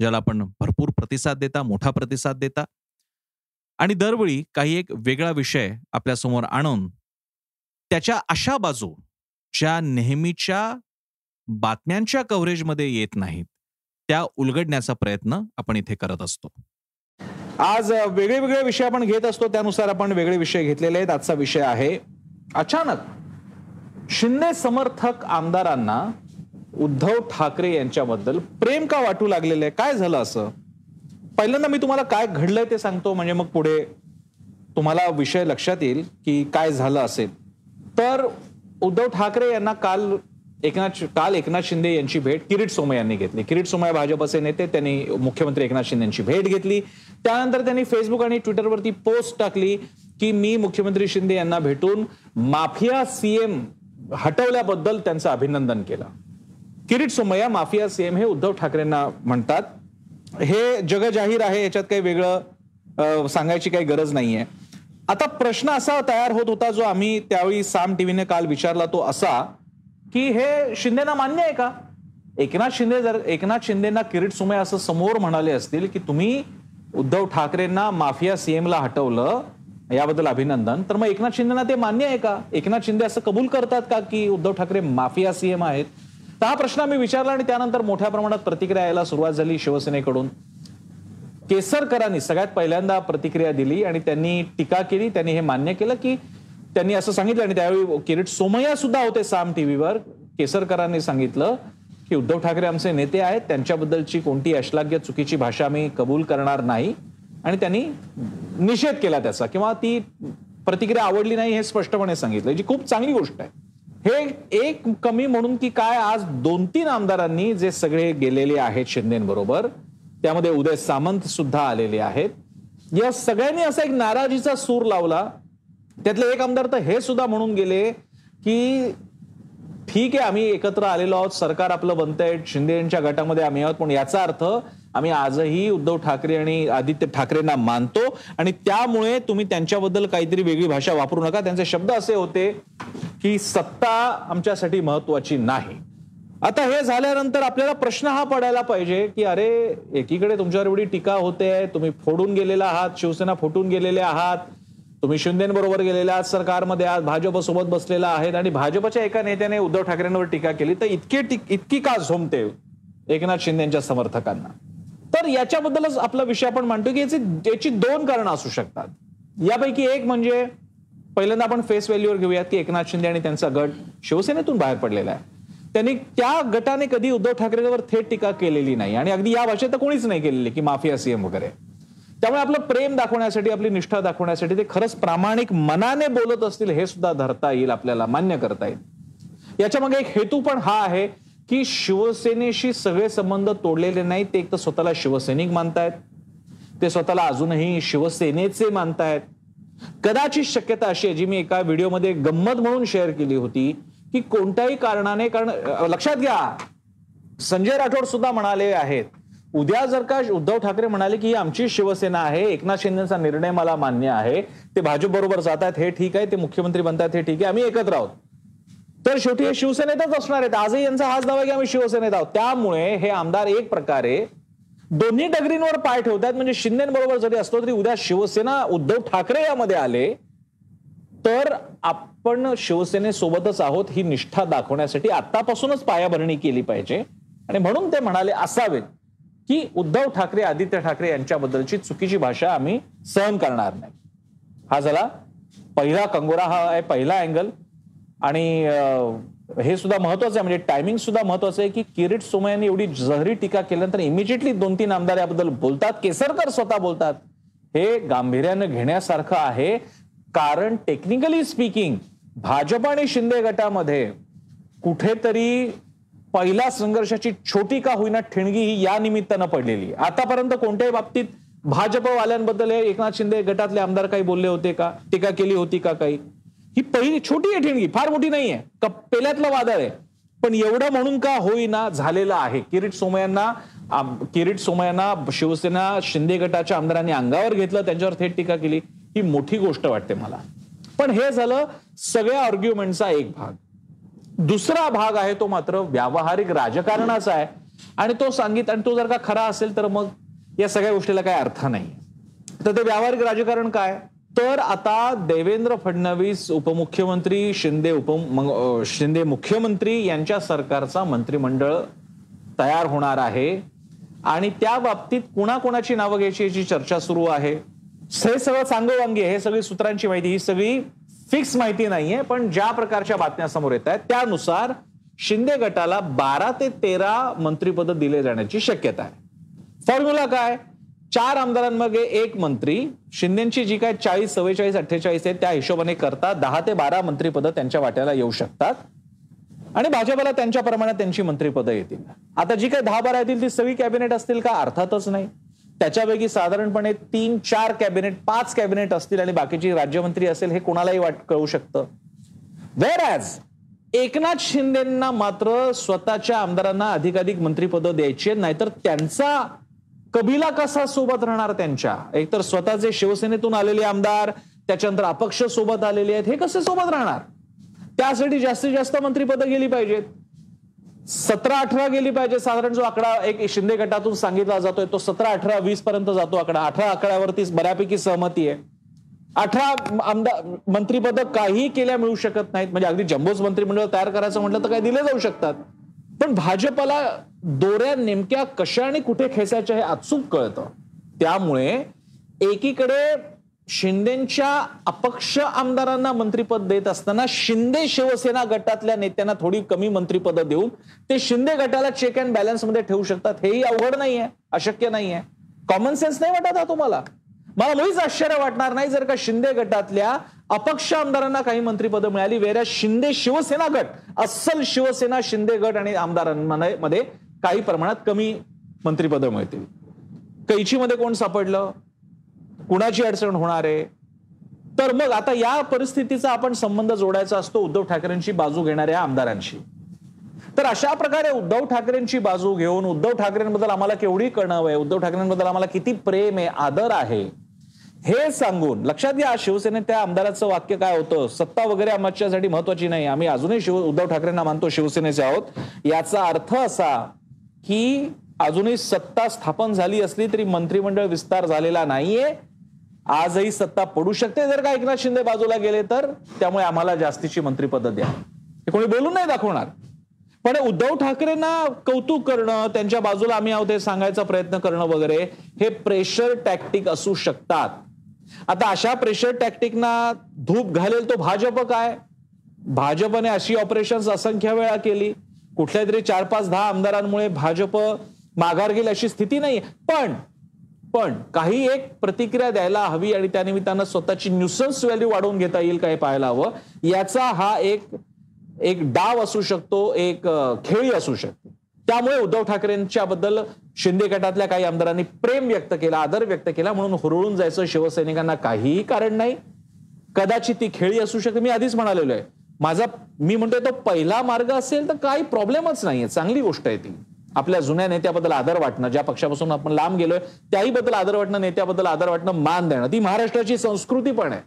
ज्याला आपण भरपूर प्रतिसाद देता मोठा प्रतिसाद देता. आणि दरवेळी काही एक वेगळा विषय आपल्यासमोर आणून त्याच्या अशा बाजू ज्या नेहमीच्या बातम्यांच्या कव्हरेजमध्ये येत नाहीत त्या उलगडण्याचा प्रयत्न आपण इथे करत असतो. आज वेगळे वेगळे विषय आपण घेत असतो त्यानुसार आपण वेगळे विषय घेतलेले आहेत. आजचा विषय आहे अचानक शिंदे समर्थक आमदारांना उद्धव ठाकरे यांच्याबद्दल प्रेम का वाटू लागलेलं आहे? काय झालं असं? पहिल्यांदा मी तुम्हाला काय घडलंय ते सांगतो म्हणजे मग पुढे तुम्हाला विषय लक्षात येईल की काय झालं असेल. तर उद्धव ठाकरे यांना काल एकनाथ काल एकनाथ शिंदे यांची भेट किरीट सोमय यांनी घेतली. किरीट सोमय भाजपचे नेते त्यांनी मुख्यमंत्री एकनाथ शिंदे यांची भेट घेतली. त्यानंतर त्यांनी फेसबुक आणि ट्विटरवरती पोस्ट टाकली की मी मुख्यमंत्री शिंदे यांना भेटून माफिया सीएम हटवल्याबद्दल त्यांचं अभिनंदन केलं. किरीट सोमय्या माफिया सीएम हे उद्धव ठाकरेंना म्हणतात. हे जग जाहीर आहे याच्यात काही वेगळं सांगायची काही गरज नाहीये. आता प्रश्न असा तयार होत होता जो आम्ही त्यावेळी साम टीव्हीने काल विचारला तो असा की हे शिंदेना मान्य आहे का? एकनाथ शिंदे जर एकनाथ शिंदेना किरीट सुमय असं समोर म्हणाले असतील की तुम्ही उद्धव ठाकरेंना माफिया सीएमला हटवलं याबद्दल अभिनंदन तर मग एकनाथ शिंदेना ते मान्य आहे का? एकनाथ शिंदे असं कबूल करतात का की उद्धव ठाकरे माफिया सीएम आहेत? तर हा प्रश्न आम्ही विचारला आणि त्यानंतर मोठ्या प्रमाणात प्रतिक्रिया यायला सुरुवात झाली शिवसेनेकडून. केसरकरांनी सगळ्यात पहिल्यांदा प्रतिक्रिया दिली आणि त्यांनी टीका केली त्यांनी हे मान्य केलं की त्यांनी असं सांगितलं आणि त्यावेळी किरीट सोमय्या सुद्धा होते साम टीव्हीवर. केसरकरांनी सांगितलं की उद्धव ठाकरे आमचे नेते आहेत त्यांच्याबद्दलची कोणती अश्लाघ्य चुकीची भाषा मी कबूल करणार नाही. आणि त्यांनी निषेध केला त्याचा किंवा ती प्रतिक्रिया आवडली नाही हे स्पष्टपणे सांगितलं. जी खूप चांगली गोष्ट आहे. हे एक कमी म्हणून की काय आज दोन तीन आमदारांनी जे सगळे गेलेले आहेत शिंदेबरोबर त्यामध्ये उदय सामंत सुद्धा आलेले आहेत. या सगळ्यांनी असा एक नाराजीचा सूर लावला. त्यातले एक आमदार तर हे सुद्धा म्हणून गेले की ठीक आहे आम्ही एकत्र आलेलो आहोत सरकार आपलं बनतंय शिंदे यांच्या गटामध्ये आम्ही आहोत पण याचा अर्थ आम्ही आजही उद्धव ठाकरे आणि आदित्य ठाकरेंना मानतो आणि त्यामुळे तुम्ही त्यांच्याबद्दल काहीतरी वेगळी भाषा वापरू नका. त्यांचे शब्द असे होते की सत्ता आमच्यासाठी महत्वाची नाही. आता हे झाल्यानंतर आपल्याला प्रश्न हा पडायला पाहिजे की अरे एकीकडे तुमच्यावर एवढी टीका होते तुम्ही फोडून गेलेला आहात शिवसेना फुटून गेलेले आहात तुम्ही शिंदेबरोबर गेलेले आहात सरकारमध्ये आज भाजप सोबत बसलेला आहेत आणि भाजपच्या एका नेत्याने उद्धव ठाकरेंवर टीका केली तर इतके इतकी का झोमते एकनाथ शिंदेच्या समर्थकांना? तर याच्याबद्दलच आपला विषय आपण मांडतो की याची याची दोन कारणं असू शकतात. यापैकी एक म्हणजे पहिल्यांदा आपण फेस व्हॅल्यूवर घेऊयात की एकनाथ शिंदे आणि त्यांचा गट शिवसेनेतून बाहेर पडलेला आहे. त्यांनी त्या गटाने कधी उद्धव ठाकरेंवर थेट टीका केलेली नाही आणि अगदी या भाषेत तर कोणीच नाही केलेली की माफिया सीएम वगैरे. त्यामुळे आपलं प्रेम दाखवण्यासाठी आपली निष्ठा दाखवण्यासाठी ते खरंच प्रामाणिक मनाने बोलत असतील हे सुद्धा धरता येईल आपल्याला मान्य करता येईल. याच्या मागे एक हेतू पण हा आहे की शिवसेनेशी सगळे संबंध तोडलेले नाहीत. ते एक तर स्वतःला शिवसैनिक मानतायत. ते स्वतःला अजूनही शिवसेनेचे मानतायत. कदाचित शक्यता अशी आहे जी मी एका व्हिडिओमध्ये गंमत म्हणून शेअर केली होती की कोणत्याही कारणाने कारण लक्षात घ्या संजय राठोड सुद्धा म्हणाले आहेत. उद्या जर का उद्धव ठाकरे म्हणाले की ही आमची शिवसेना आहे एकनाथ शिंदेचा निर्णय मला मान्य आहे ते भाजप बरोबर जात आहेत हे ठीक आहे ते मुख्यमंत्री बनतात हे ठीक आहे आम्ही एकत्र आहोत. तर शेवटी हे शिवसेनेतच असणार आहेत. आजही यांचा हाच दावा की आम्ही शिवसेनेत आहोत. त्यामुळे हे आमदार एक प्रकारे दोन्ही डगरींवर पाय ठेवतात म्हणजे शिंदेबरोबर जरी असलो तरी उद्या शिवसेना उद्धव ठाकरे यामध्ये आले तर आपण शिवसेनेसोबतच आहोत ही निष्ठा दाखवण्यासाठी आतापासूनच पायाभरणी केली पाहिजे. आणि म्हणून ते म्हणाले असावे की उद्धव ठाकरे आदित्य ठाकरे यांच्याबद्दलची चुकीची भाषा आम्ही सहन करणार नाही. हा झाला पहिला कंगोरा हा आहे पहिला अँगल. आणि हे सुद्धा महत्वाचं आहे म्हणजे टायमिंग सुद्धा महत्वाचं आहे की किरीट सोमयाने एवढी जहरी टीका केल्यानंतर इमिजिएटली दोन तीन आमदार याबद्दल बोलतात. केसरकर स्वतः बोलतात. हे गांभीर्यानं घेण्यासारखं आहे. कारण टेक्निकली स्पीकिंग भाजप आणि शिंदे गटामध्ये कुठेतरी पहिल्या संघर्षाची छोटी का होईना ठिणगी ही या निमित्तानं पडलेली आतापर्यंत कोणत्याही बाबतीत भाजपवाल्यांबद्दल हे एकनाथ शिंदे गटातले आमदार काही बोलले होते का? टीका केली होती का काही? ही पहिली छोटी आहे ठिणगी फार मोठी नाहीये. पेल्यातलं वादळ आहे. पण एवढं म्हणून का होईना झालेलं आहे. किरीट सोमयांना किरीट सोमयांना शिवसेना शिंदे गटाच्या आमदारांनी अंगावर घेतलं त्यांच्यावर थेट टीका केली. ही मोठी गोष्ट वाटते मला. पण हे झालं सगळ्या आर्ग्युमेंटचा एक भाग. दुसरा भाग आहे तो मात्र व्यावहारिक राजकारणाचा आहे. आणि तो सांगित आणि तो जर का खरा असेल तर मग या सगळ्या गोष्टीला काय अर्थ नाही तर ते व्यावहारिक राजकारण काय? तर आता देवेंद्र फडणवीस उपमुख्यमंत्री शिंदे उप शिंदे मुख्यमंत्री यांच्या सरकारचा मंत्रिमंडळ तयार होणार आहे. आणि त्या बाबतीत कुणाकोणाची नावं घ्यायची याची चर्चा सुरू आहे? हे सगळं सांगवांगी हे सगळी सूत्रांची माहिती ही सगळी फिक्स माहिती नाहीये पण ज्या प्रकारच्या बातम्या समोर येत आहेत त्यानुसार शिंदे गटाला बारा ते तेरा मंत्रिपद दिले जाण्याची शक्यता आहे. फॉर्म्युला काय? चार आमदारांमध्ये एक मंत्री. शिंदेची जी काय चाळीस चव्वेचाळीस अठ्ठेचाळीस आहे त्या हिशोबाने करता दहा ते बारा मंत्रीपद त्यांच्या वाट्याला येऊ शकतात. आणि भाजपला त्यांच्या प्रमाणात त्यांची मंत्रीपदं येतील. आता जी काही दहा बारा येतील ती सगळी कॅबिनेट असतील का? अर्थातच नाही. त्याच्यापैकी साधारणपणे तीन चार कॅबिनेट पाच कॅबिनेट असतील आणि बाकीची राज्यमंत्री असेल हे कोणालाही वाट कळू शकतं. वेर ॲज एकनाथ शिंदेना मात्र स्वतःच्या आमदारांना अधिकाधिक मंत्रीपदं द्यायची नाहीतर त्यांचा कबिला कसा सोबत राहणार त्यांच्या? एकतर स्वतःचे शिवसेनेतून आलेले आमदार त्याच्यानंतर अपक्ष सोबत आलेले आहेत हे कसे सोबत राहणार? त्यासाठी जास्तीत जास्त मंत्रीपदं गेली पाहिजेत. सतरा अठरा गेली पाहिजे. साधारण जो आकडा एक शिंदे गटातून सांगितला जातोय तो सतरा अठरा वीस पर्यंत जातो आकडा. अठरा आकड्यावरती बऱ्यापैकी सहमती आहे. अठरा आमदार मंत्रीपद काही केल्या मिळू शकत नाहीत. म्हणजे अगदी जम्बोज मंत्रिमंडळ तयार करायचं म्हटलं तर काही दिले जाऊ शकतात. पण भाजपला दोऱ्या नेमक्या कशा आणि कुठे खेचायच्या हे अचूक कळतं. त्यामुळे एकीकडे शिंदेच्या अपक्ष आमदारांना मंत्रीपद देत असताना शिंदे शिवसेना गटातल्या नेत्यांना थोडी कमी मंत्रीपद देऊन ते शिंदे गटाला चेक अँड बॅलन्समध्ये ठेवू शकतात हेही अवघड नाहीये अशक्य नाहीये. कॉमन सेन्स नाही वाटत हा तुम्हाला? मला मुळीच आश्चर्य वाटणार नाही जर का शिंदे गटातल्या अपक्ष आमदारांना काही मंत्रीपद मिळाली वेऱ्या शिंदे शिवसेना गट अस्सल शिवसेना शिंदे गट आणि आमदारांमध्ये काही प्रमाणात कमी मंत्रिपदं मिळतील. कैचीमध्ये कोण सापडलं? कुणाची अडचण होणार आहे? तर मग आता या परिस्थितीचा आपण संबंध जोडायचा असतो उद्धव ठाकरेंची बाजू घेणाऱ्या आमदारांशी. तर अशा प्रकारे उद्धव ठाकरेंची बाजू घेऊन उद्धव ठाकरेंबद्दल आम्हाला केवढी कणव आहे? उद्धव ठाकरेंबद्दल आम्हाला किती प्रेम आहे आदर आहे? हे सांगून लक्षात घ्या शिवसेनेत त्या आमदाराचं वाक्य काय होतं? सत्ता वगैरे आमच्यासाठी महत्वाची नाही. आम्ही अजूनही शिव उद्धव ठाकरेंना मानतो शिवसेनेचे आहोत. याचा अर्थ असा की अजूनही सत्ता स्थापन झाली असली तरी मंत्रिमंडळ विस्तार झालेला नाहीये. आजही सत्ता पडू शकते. जर का एकनाथ शिंदे बाजूला गेले तर त्यामुळे आम्हाला जास्तीची मंत्रिपद द्या. हे कोणी बोलून नाही दाखवणार. पण उद्धव ठाकरेंना कौतुक करणं त्यांच्या बाजूला आम्ही आहोत हे सांगायचा प्रयत्न करणं वगैरे हे प्रेशर टॅक्टिक असू शकतात. आता अशा प्रेशर टॅक्टिकना धूप घालेल तो भाजप काय? भाजपने अशी ऑपरेशन्स असंख्य वेळा केली. कुठल्या तरी चार पाच दहा आमदारांमुळे भाजप माघार गेली अशी स्थिती नाही पण पण काही एक प्रतिक्रिया द्यायला हवी आणि त्यानिमित्तानं स्वतःची न्यूसन्स व्हॅल्यू वाढवून घेता येईल काय पाहायला हवं याचा हा एक एक डाव असू शकतो एक खेळी असू शकते. त्यामुळे उद्धव ठाकरेंच्या बद्दल शिंदे गटातल्या काही आमदारांनी प्रेम व्यक्त केला आदर व्यक्त केला म्हणून हुरळून जायचं शिवसैनिकांना काहीही कारण नाही. कदाचित ती खेळी असू शकते. मी आधीच म्हणालेलो आहे माझा मी म्हणतोय तो पहिला मार्ग असेल तर काही प्रॉब्लेमच नाहीये. चांगली गोष्ट आहे ती. आपल्या जुन्या नेत्याबद्दल आदर वाटणं ज्या पक्षापासून आपण लांब गेलोय त्याही बद्दल आदर वाटणं नेत्याबद्दल आदर वाटणं मान देणं. ती महाराष्ट्राची संस्कृती पण आहे.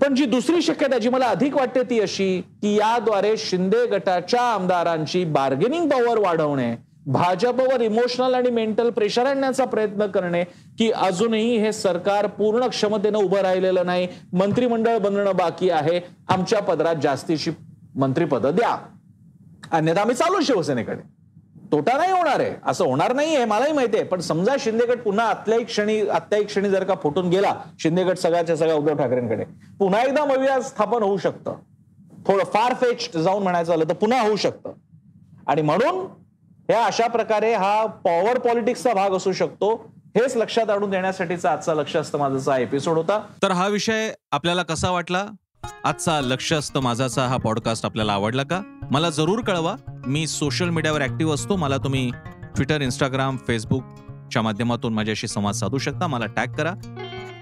पण जी दुसरी शक्यता जी मला अधिक वाटते ती अशी की याद्वारे शिंदे गटाच्या आमदारांची बार्गेनिंग पॉवर वाढवणे भाजपवर इमोशनल आणि मेंटल प्रेशर आणण्याचा प्रयत्न करणे की अजूनही हे सरकार पूर्ण क्षमतेनं उभं राहिलेलं नाही. मंत्रिमंडळ बनणं बाकी आहे. आमच्या पदरात जास्तीची मंत्रिपद द्या. अन्यथा आम्ही चालू शिवसेनेकडे. तोटा नाही होणार आहे. असं होणार नाही आहे मलाही माहिती आहे. पण समजा शिंदेगड पुन्हा आतल्याही क्षणी आत्याही क्षणी जर का फुटून गेला शिंदेगड सगळ्याच्या सगळ्या उद्धव ठाकरेंकडे पुन्हा एकदा मविया स्थापन होऊ शकतं. थोडं फार फेच जाऊन म्हणायचं झालं तर पुन्हा होऊ शकतं. आणि म्हणून हे अशा प्रकारे हा पॉवर पॉलिटिक्सचा भाग असू शकतो. हेच लक्षात आणून देण्यासाठीचा आजचा लक्ष असतं माझा एपिसोड होता. तर हा विषय आपल्याला कसा वाटला? आजचा लक्ष असतं माझाचा हा पॉडकास्ट आपल्याला आवडला का? मला जरूर कळवा. मी सोशल मीडियावर ऍक्टिव्ह असतो. मला तुम्ही ट्विटर इंस्टाग्राम फेसबुकच्या माध्यमातून माझ्याशी संवाद साधू शकता. मला टॅग करा.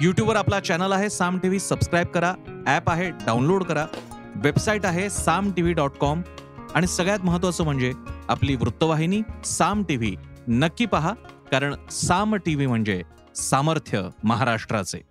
युट्यूबवर आपला चॅनल आहे साम टी व्ही सबस्क्राईब करा. ॲप आहे डाउनलोड करा. वेबसाईट आहे Saam T V dot com आणि सगळ्यात महत्त्वाचं म्हणजे आपली वृत्तवाहिनी साम टी व्ही नक्की पहा कारण साम टी व्ही म्हणजे सामर्थ्य महाराष्ट्राचे.